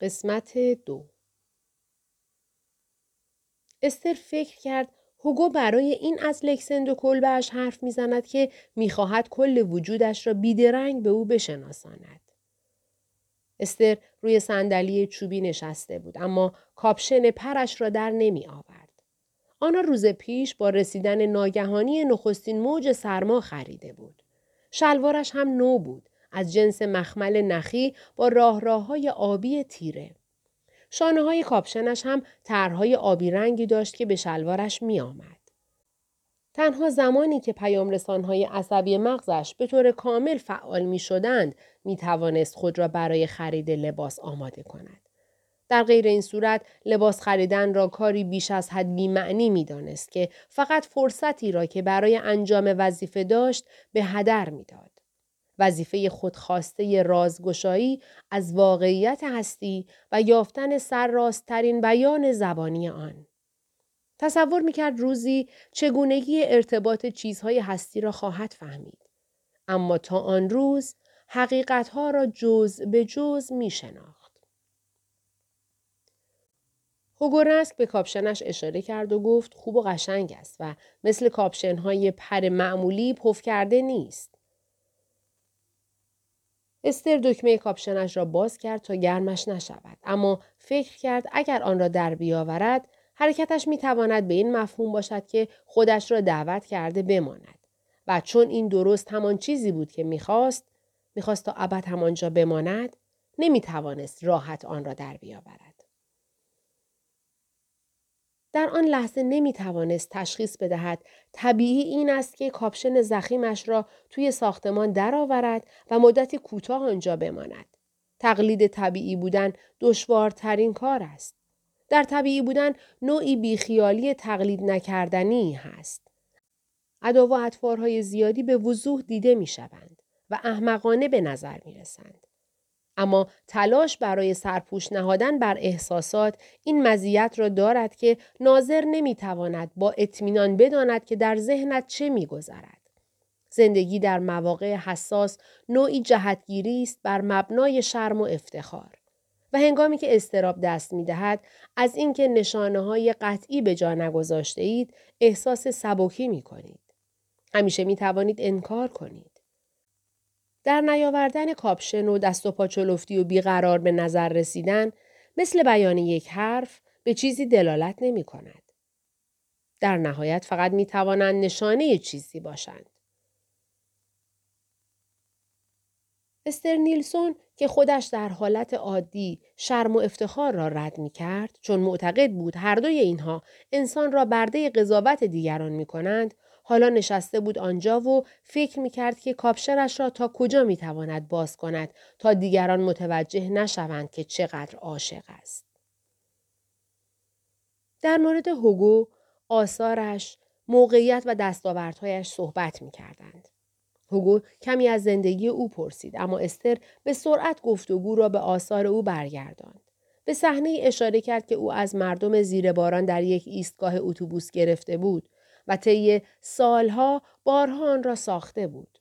قسمت دو استر فکر کرد هوگو برای این از لکسند و کلبهش حرف می‌زند که می‌خواهد کل وجودش را بیدرنگ به او بشناساند. استر روی صندلی چوبی نشسته بود اما کاپشن پرش را در نمی آورد. آنها روز پیش با رسیدن ناگهانی نخستین موج سرما خریده بود. شلوارش هم نو بود از جنس مخمل نخی با راه راه های آبی تیره. شانه های کاپشنش هم طرحهای آبی رنگی داشت که به شلوارش می آمد. تنها زمانی که پیام های عصبی مغزش به طور کامل فعال می شدند می توانست خود را برای خرید لباس آماده کند. در غیر این صورت لباس خریدن را کاری بیش از حد معنی می دانست که فقط فرصتی را که برای انجام وظیفه داشت به هدر می‌داد. وظیفه خودخواسته رازگشایی از واقعیت هستی و یافتن سرراستترین بیان زبانی آن. تصور می‌کرد روزی چگونگی ارتباط چیزهای هستی را خواهد فهمید. اما تا آن روز حقیقتها را جز به جز می شناخت. هوگورسک به کاپشنش اشاره کرد و گفت خوب و قشنگ است و مثل کاپشنهای پر معمولی پف کرده نیست. استر دکمه کاپشنش را باز کرد تا گرمش نشود. اما فکر کرد اگر آن را در بیاورد حرکتش می تواند به این مفهوم باشد که خودش را دعوت کرده بماند. و چون این درست همان چیزی بود که می‌خواست می‌خواست تا ابد همانجا بماند نمی توانست راحت آن را در بیاورد. در آن لحظه نمی توانست تشخیص بدهد طبیعی این است که کاپشن زخیمش را توی ساختمان درآورد و مدتی کوتاه آنجا بماند. تقلید طبیعی بودن دشوارترین کار است. در طبیعی بودن نوعی بیخیالی تقلید نکردنی هست. ادا و اطوارهای زیادی به وضوح دیده می شوند و احمقانه به نظر می رسند. اما تلاش برای سرپوش نهادن بر احساسات این مزیت را دارد که ناظر نمی‌تواند با اطمینان بداند که در ذهنت چه میگذرد زندگی در مواقع حساس نوعی جهتگیری است بر مبنای شرم و افتخار و هنگامی که استراب دست می دهد از اینکه نشانه های قطعی به جا نگذاشته اید احساس سبکی می کنید. همیشه می توانید انکار کنید. در نیاوردن کاپشن و دست و پاچلفتی و بیقرار به نظر رسیدن مثل بیان یک حرف به چیزی دلالت نمی کند. در نهایت فقط می توانند نشانه چیزی باشند. استر نیلسون که خودش در حالت عادی شرم و افتخار را رد می کرد چون معتقد بود هر دوی اینها انسان را برده قضاوت دیگران می کنند حالا نشسته بود آنجا و فکر می کرد که کاپشنش را تا کجا می تواند باز کند تا دیگران متوجه نشوند که چقدر عاشق است. در مورد هوگو، آثارش، موقعیت و دستاوردهایش صحبت می کردند. هوگو کمی از زندگی او پرسید اما استر به سرعت گفتگو را به آثار او برگرداند. به صحنه اشاره کرد که او از مردم زیر باران در یک ایستگاه اتوبوس گرفته بود و طی سالها بارها آن را ساخته بود.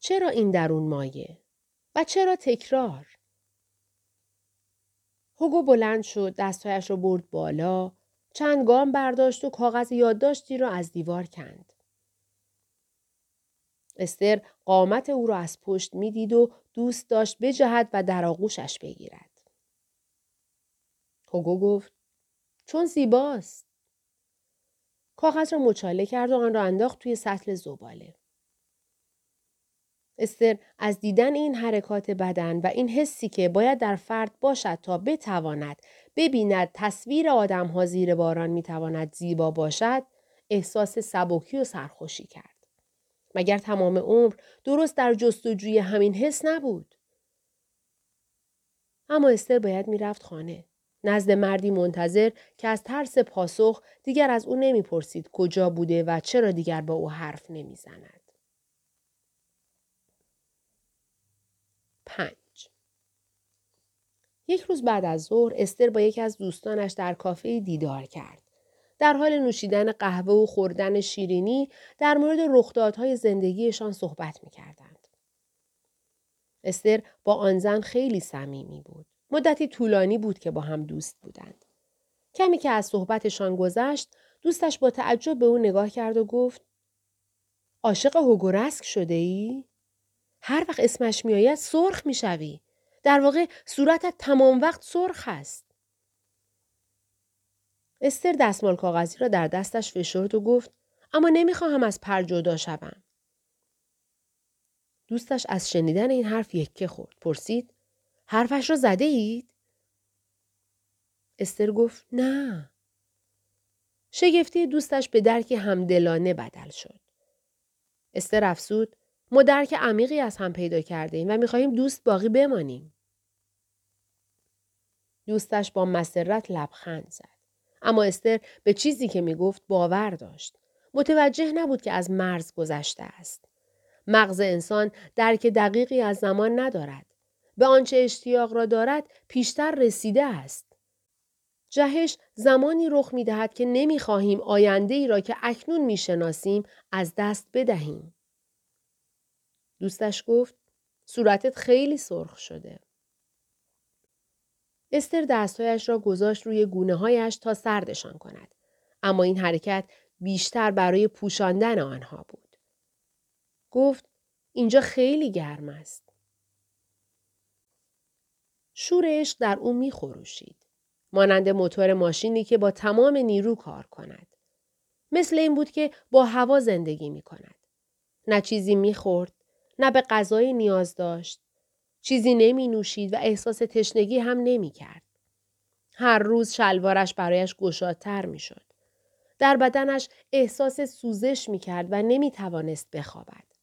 چرا این درون مایه؟ و چرا تکرار؟ هوگو بلند شد دستهایش را برد بالا چند گام برداشت و کاغذ یادداشتی را از دیوار کند. استر قامت او را از پشت می‌دید و دوست داشت بجهد و در آغوشش بگیرد. هوگو گفت چون زیباست. کاغذ را مچاله کرد و آن را انداخت توی سطل زباله. استر از دیدن این حرکات بدن و این حسی که باید در فرد باشد تا بتواند ببیند تصویر آدم ها زیر باران می‌تواند زیبا باشد احساس سبکی و سرخوشی کرد. مگر تمام عمر درست در جستجوی همین حس نبود؟ اما استر باید می‌رفت خانه. نزد مردی منتظر که از ترس پاسخ دیگر از او نمی‌پرسید کجا بوده و چرا دیگر با او حرف نمی‌زند. پنج یک روز بعد از ظهر استر با یکی از دوستانش در کافه دیدار کرد. در حال نوشیدن قهوه و خوردن شیرینی در مورد رخدادهای زندگیشان صحبت می کردند. استر با آن زن خیلی صمیمی بود. مدتی طولانی بود که با هم دوست بودند. کمی که از صحبتشان گذشت دوستش با تعجب به او نگاه کرد و گفت عاشق هوگورسک شده ای؟ هر وقت اسمش میآید سرخ می‌شوی. در واقع صورتت تمام وقت سرخ است. استر دستمال کاغذی را در دستش فشرد و گفت اما نمی‌خواهم از پر جدا شوم. دوستش از شنیدن این حرف یکه خورد. پرسید حرفش را زده اید؟ استر گفت نه. شگفتی دوستش به درک همدلانه بدل شد. استر افسود ما درک عمیقی از هم پیدا کرده ایم و می‌خواهیم دوست باقی بمانیم. دوستش با مسرت لبخند زد. اما استر به چیزی که می‌گفت باور داشت. متوجه نبود که از مرز گذشته است. مغز انسان درک دقیقی از زمان ندارد. به آنچه اشتیاق را دارد پیشتر رسیده است. جهش زمانی رخ می دهد که نمی خواهیم آینده ای را که اکنون می شناسیم از دست بدهیم. دوستش گفت صورتت خیلی سرخ شده. استر دستهایش را گذاشت روی گونه هایش تا سردشان کند. اما این حرکت بیشتر برای پوشاندن آنها بود. گفت اینجا خیلی گرم است. شور عشق در او می خروشید. مانند موتور ماشینی که با تمام نیرو کار کند. مثل این بود که با هوا زندگی می کند. نه چیزی می خورد، نه به غذای نیاز داشت. چیزی نمی نوشید و احساس تشنگی هم نمی کرد. هر روز شلوارش برایش گشادتر می شد. در بدنش احساس سوزش می کرد و نمی توانست بخوابد.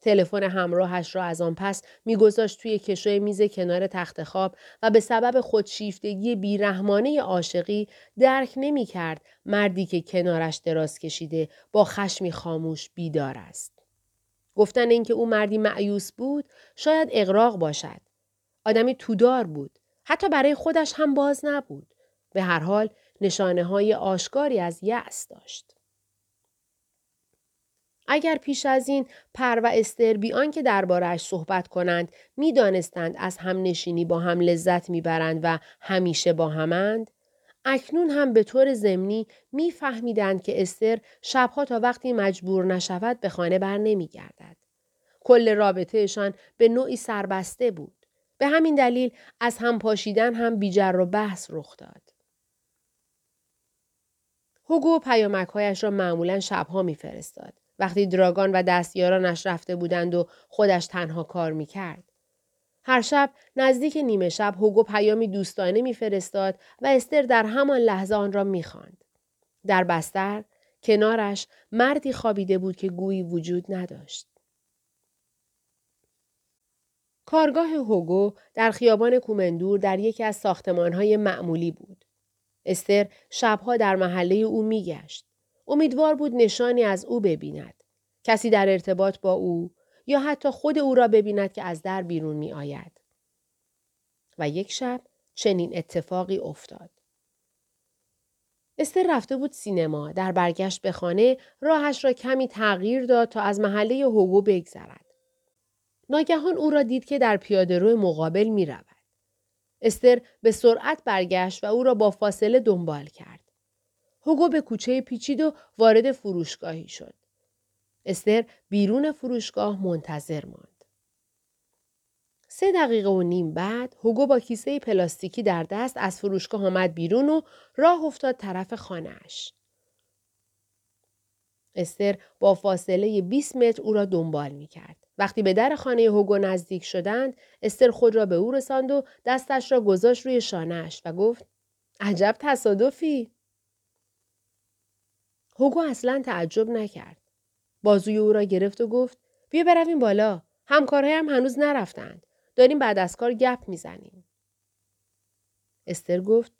تلفن همراهش را از آن پس میگذاشت توی کشوی میز کنار تخت خواب و به سبب خودشیفتگی بیرحمانه عاشقی درک نمی کرد مردی که کنارش دراز کشیده با خشمی خاموش بیدار است. گفتن اینکه او مردی معیوس بود شاید اقراق باشد. آدمی تودار بود. حتی برای خودش هم باز نبود. به هر حال نشانه های آشکاری از یأس داشت. اگر پیش از این پر و استر بیان که دربارهش صحبت کنند می‌دانستند از هم نشینی با هم لذت می‌برند و همیشه با همند؟ اکنون هم به طور ضمنی میفهمیدند که استر شبها تا وقتی مجبور نشود به خانه بر نمیگردد. کل رابطهشان به نوعی سربسته بود. به همین دلیل از هم پاشیدن هم بیجر و بحث رخ داد. هوگو پیامکهایش را معمولا شبها میفرستاد. وقتی دراگان و دستیارانش رفته بودند و خودش تنها کار می‌کرد. هر شب نزدیک نیمه شب هوگو پیامی دوستانه میفرستاد و استر در همان لحظه آن را می‌خواند. در بستر کنارش مردی خوابیده بود که گویی وجود نداشت. کارگاه هوگو در خیابان کومندور در یکی از ساختمانهای معمولی بود. استر شبها در محله او میگشت. امیدوار بود نشانی از او ببیند. کسی در ارتباط با او یا حتی خود او را ببیند که از در بیرون می آید. و یک شب چنین اتفاقی افتاد. استر رفته بود سینما در برگشت به خانه راهش را کمی تغییر داد تا از محله هوگو بگذرد. ناگهان او را دید که در پیاده رو مقابل می رود. استر به سرعت برگشت و او را با فاصله دنبال کرد. هوگو به کوچه پیچید و وارد فروشگاهی شد. استر بیرون فروشگاه منتظر ماند. سه دقیقه و نیم بعد هوگو با کیسه پلاستیکی در دست از فروشگاه آمد بیرون و راه افتاد طرف خانهاش. استر با فاصله 20 متر او را دنبال می کرد. وقتی به در خانه هوگو نزدیک شدند، استر خود را به او رساند و دستش را گذاشت روی شانهش و گفت عجب تصادفی. هوگو اصلا تعجب نکرد. بازوی او را گرفت و گفت بیا برویم بالا. همکارهایم هنوز نرفتند. داریم بعد از کار گپ می‌زنیم. استر گفت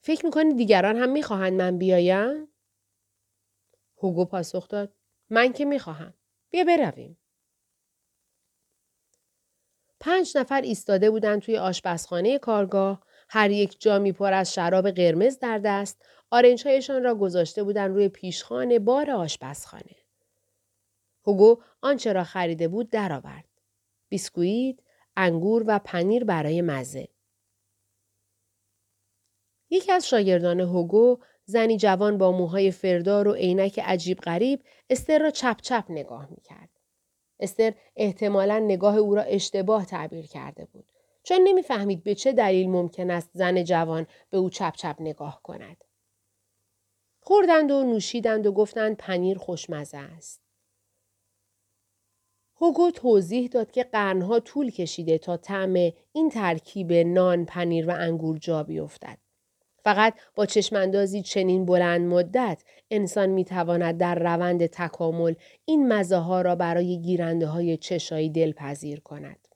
فکر می‌کنی دیگران هم می‌خواهند من بیایم؟ هوگو پاسخ داد من که می‌خواهم. بیا برویم. پنج نفر ایستاده بودند توی آشپزخانه کارگاه هر یک جامی پر از شراب قرمز در دست آرنجهایشان را گذاشته بودند روی پیشخانه بار آشپزخانه هوگو آنچه را خریده بود درآورد. بیسکویت، انگور و پنیر برای مزه. یکی از شاگردان هوگو زنی جوان با موهای فردار و عینک عجیب غریب استر را چپ چپ نگاه می کرد. استر احتمالا نگاه او را اشتباه تعبیر کرده بود. چون نمی‌فهمید به چه دلیل ممکن است زن جوان به او چپ چپ نگاه کند. خوردند و نوشیدند و گفتند پنیر خوشمزه است. هوگو توضیح داد که قرنها طول کشیده تا طعم این ترکیب نان، پنیر و انگور جا بیفتد. فقط با چشماندازی چنین بلند مدت انسان می تواند در روند تکامل این مزه ها را برای گیرنده های چشایی دلپذیر کند.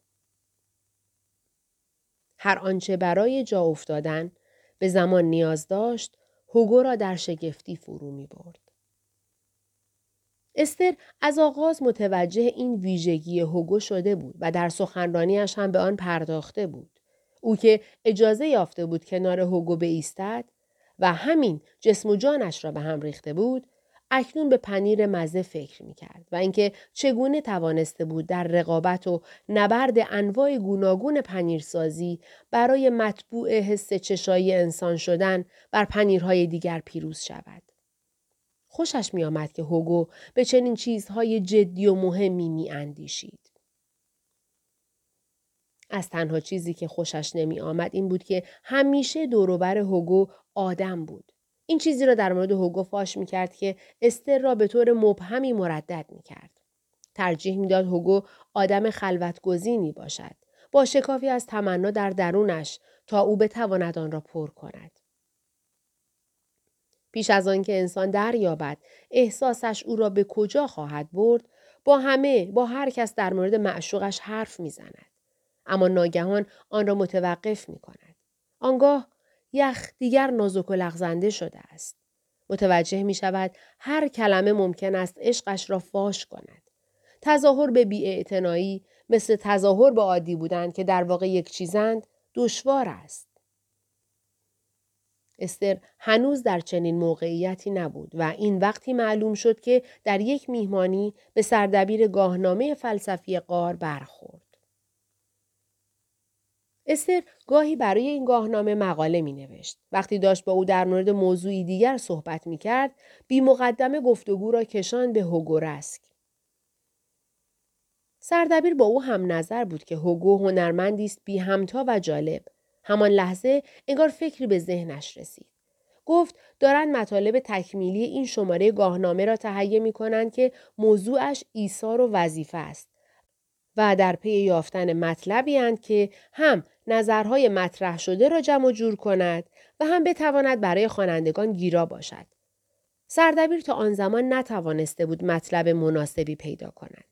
هر آنچه برای جا افتادن به زمان نیاز داشت، هوگو را در شگفتی فرو می برد. استر از آغاز متوجه این ویژگی هوگو شده بود و در سخنرانیش هم به آن پرداخته بود. او که اجازه یافته بود کنار هوگو بایستد و همین جسم و جانش را به هم ریخته بود اکنون به پنیر مزه فکر می کرد و اینکه چگونه توانسته بود در رقابت و نبرد انواع گوناگون پنیرسازی برای مطبوع حس چشایی انسان شدن بر پنیرهای دیگر پیروز شود. خوشش می آمد که هوگو به چنین چیزهای جدی و مهمی می اندیشید. از تنها چیزی که خوشش نمی آمد این بود که همیشه دوروبر هوگو آدم بود. این چیزی را در مورد هوگو فاش می کرد که استر را به طور مبهمی مردد می کرد. ترجیح می‌داد هوگو آدم خلوت گزینی باشد. با شکافی از تمنا در درونش تا او بتواند آن را پر کند. پیش از آنکه انسان دریابد احساسش او را به کجا خواهد برد با همه با هر کس در مورد معشوقش حرف می‌زند اما ناگهان آن را متوقف می کند. آنگاه یخ دیگر نازک و لغزنده شده است. متوجه می شود هر کلمه ممکن است عشقش را فاش کند. تظاهر به بیاعتنایی مثل تظاهر به عادی بودند که در واقع یک چیزند دشوار است. استر هنوز در چنین موقعیتی نبود و این وقتی معلوم شد که در یک میهمانی به سردبیر گاهنامه فلسفی قار برخورد. استر گاهی برای این گاهنامه مقاله می نوشت. وقتی داشت با او در مورد موضوعی دیگر صحبت می کرد، بی مقدمه گفتگو را کشان به هوگورسک. سردبیر با او هم نظر بود که هوگو هنرمندی است بی همتا و جالب. همان لحظه انگار فکری به ذهنش رسید. گفت دارند مطالب تکمیلی این شماره گاهنامه را تهیه می کنند که موضوعش ایثار و وظیفه است. و در پی یافتن مطلبی که هم نظرهای مطرح شده را جمع جور کند و هم بتواند برای خوانندگان گیرا باشد. سردبیر تا آن زمان نتوانسته بود مطلب مناسبی پیدا کند.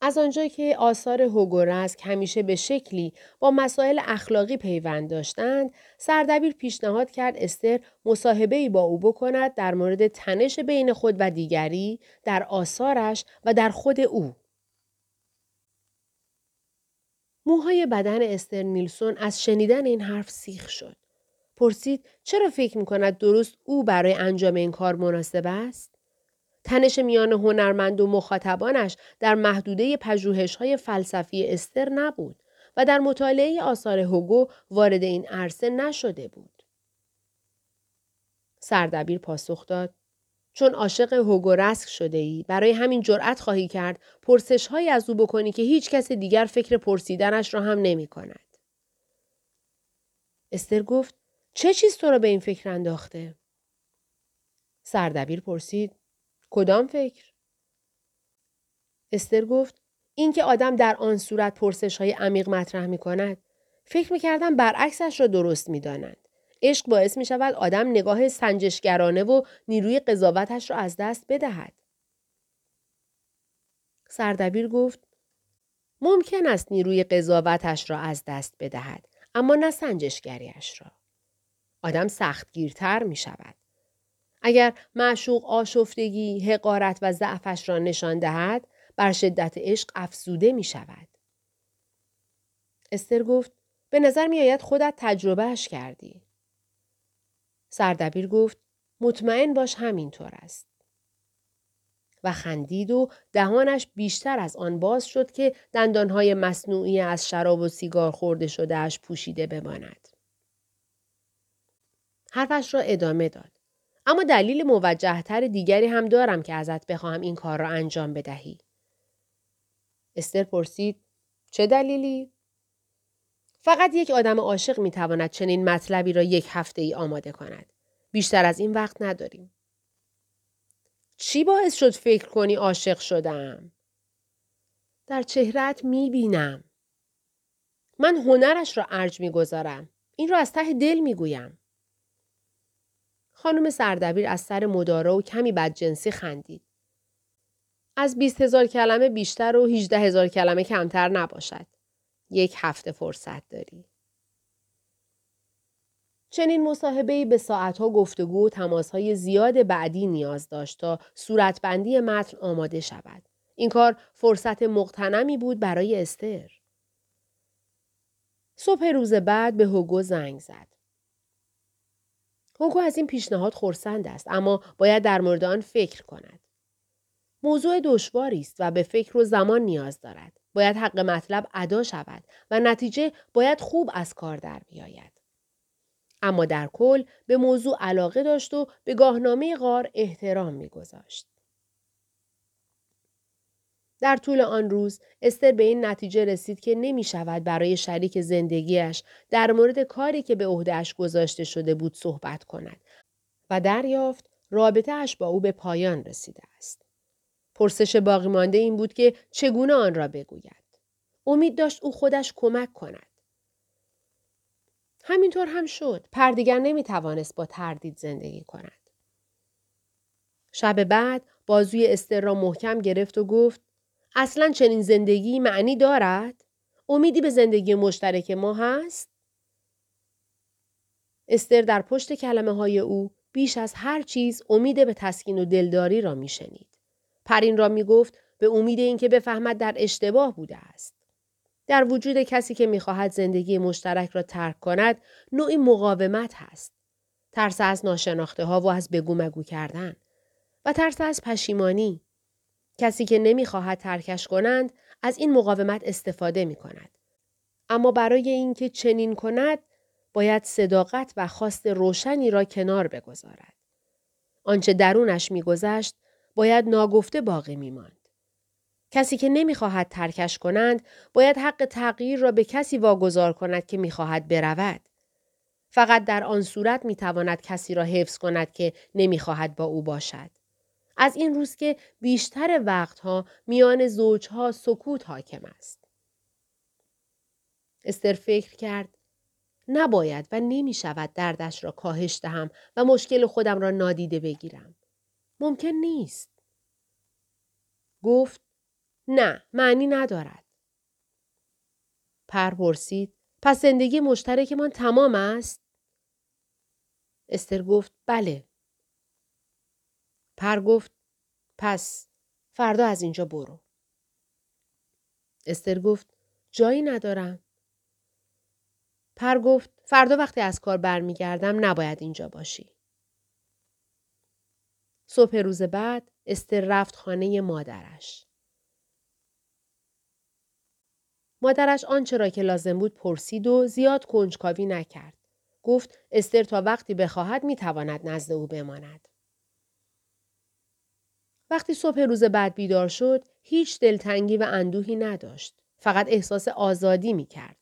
از آنجا که آثار هوگورسک همیشه به شکلی با مسائل اخلاقی پیوند داشتند، سردبیر پیشنهاد کرد استر مصاحبه با او بکند در مورد تنش بین خود و دیگری در آثارش و در خود او. موهای بدن استر نیلسون از شنیدن این حرف سیخ شد. پرسید چرا فکر می کند درست او برای انجام این کار مناسب است؟ تنش میان هنرمند و مخاطبانش در محدوده پژوهش های فلسفی استر نبود و در مطالعه آثار هوگو وارد این عرصه نشده بود. سردبیر پاسخ داد چون عاشق هوگورسک شده ای برای همین جرأت خواهی کرد پرسش های از او بکنی که هیچ کس دیگر فکر پرسیدنش را هم نمی کند. استر گفت چه چیز تو را به این فکر انداخته؟ سردبیر پرسید کدام فکر؟ استر گفت اینکه آدم در آن صورت پرسش های عمیق مطرح می کند. فکر می کردم برعکسش را درست می دانند. عشق باعث می شود آدم نگاه سنجشگرانه و نیروی قضاوتش را از دست بدهد. سردبیر گفت ممکن است نیروی قضاوتش را از دست بدهد اما نه سنجشگریش را. آدم سختگیرتر می شود. اگر معشوق آشفتگی، حقارت و ضعفش را نشان دهد، بر شدت عشق افزوده می شود. استر گفت به نظر می آید خودت تجربهش کردی. سردبیر گفت مطمئن باش همینطور است. و خندید و دهانش بیشتر از آن باز شد که دندانهای مصنوعی از شراب و سیگار خورده شدهش پوشیده بماند. حرفش را ادامه داد. اما دلیل موجهتر دیگری هم دارم که ازت بخواهم این کار را انجام بدهی. استر پرسید چه دلیلی؟ فقط یک آدم عاشق می تواند چنین مطلبی را یک هفته ای آماده کند. بیشتر از این وقت نداریم. چی باعث شد فکر کنی عاشق شدم؟ در چهرت می بینم. من هنرش را ارج می گذارم. این را از ته دل می گویم. خانم سردبیر از سر مداره و کمی بدجنسی خندید. از بیست هزار کلمه بیشتر و هیجده هزار کلمه کمتر نباشد. یک هفته فرصت داری. چنین مصاحبه‌ای به ساعتها گفتگو و تماسهای زیاد بعدی نیاز داشت تا صورتبندی متن آماده شود. این کار فرصت مقتنمی بود برای استر. صبح روز بعد به هوگو زنگ زد. هوگو از این پیشنهاد خورسند است اما باید در مورد آن فکر کند. موضوع دشواری است و به فکر و زمان نیاز دارد. باید حق مطلب ادا شود و نتیجه باید خوب از کار در بیاید. اما در کل به موضوع علاقه داشت و به گاهنامه غار احترام میگذاشت. در طول آن روز استر به این نتیجه رسید که نمی شود برای شریک زندگیش در مورد کاری که به عهدهش گذاشته شده بود صحبت کند و دریافت رابطه اش با او به پایان رسیده. پرسش باقی مانده این بود که چگونه آن را بگوید. امید داشت او خودش کمک کند. همینطور هم شد. پردیگر نمی توانست با تردید زندگی کند. شب بعد بازوی استر را محکم گرفت و گفت اصلا چنین زندگی معنی دارد؟ امیدی به زندگی مشترک ما هست؟ استر در پشت کلمه های او بیش از هر چیز امید به تسکین و دلداری را می شنید. پرین را می گفت به امید اینکه بفهمد در اشتباه بوده است. در وجود کسی که می‌خواهد زندگی مشترک را ترک کند نوعی مقاومت هست. ترس از ناشناخته ها و از بگو مگو کردن و ترس از پشیمانی. کسی که نمی‌خواهد ترکش کنند از این مقاومت استفاده می کند. اما برای اینکه چنین کند باید صداقت و خواست روشنی را کنار بگذارد. آنچه درونش میگذشت باید ناگفته باقی میماند. کسی که نمی‌خواهد ترکش کنند باید حق تغییر را به کسی واگذار کند که می‌خواهد برود. فقط در آن صورت می‌تواند کسی را حفظ کند که نمی‌خواهد با او باشد. از این روز که بیشتر وقتها میان زوجها سکوت حاکم است. استر فکر کرد نباید و نمی شود دردش را کاهش دهم و مشکل خودم را نادیده بگیرم. ممکن نیست. گفت نه معنی ندارد. پر پرسید پس زندگی مشترکمان تمام است؟ استر گفت بله. پر گفت پس فردا از اینجا برو. استر گفت جایی ندارم. پر گفت فردا وقتی از کار برمیگردم نباید اینجا باشی. صبح روز بعد استر رفت خانه مادرش. مادرش آنچه را که لازم بود پرسید و زیاد کنجکاوی نکرد. گفت استر تا وقتی بخواهد می‌تواند نزد او بماند. وقتی صبح روز بعد بیدار شد هیچ دلتنگی و اندوهی نداشت. فقط احساس آزادی می کرد.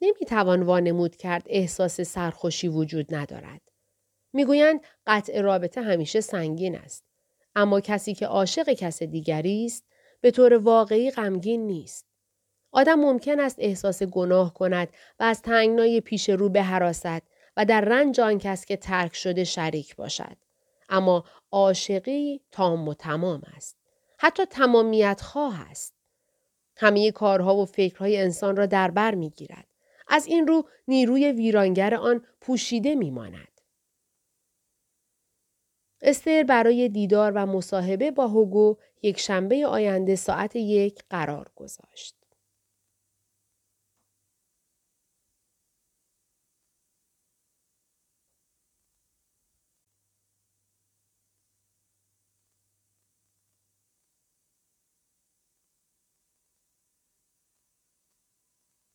نمی توان وانمود کرد احساس سرخوشی وجود ندارد. می‌گویند قطع رابطه همیشه سنگین است. اما کسی که عاشق کس دیگری است به طور واقعی غمگین نیست. آدم ممکن است احساس گناه کند و از تنگنای پیش رو به حراست و در رنج آن کس که ترک شده شریک باشد. اما عاشقی تام و تمام است. حتی تمامیت خواه است. همه کارها و فکرهای انسان را در بر می گیرد. از این رو نیروی ویرانگر آن پوشیده می ماند. استر برای دیدار و مصاحبه با هوگو یک شنبه آینده ساعت یک قرار گذاشت.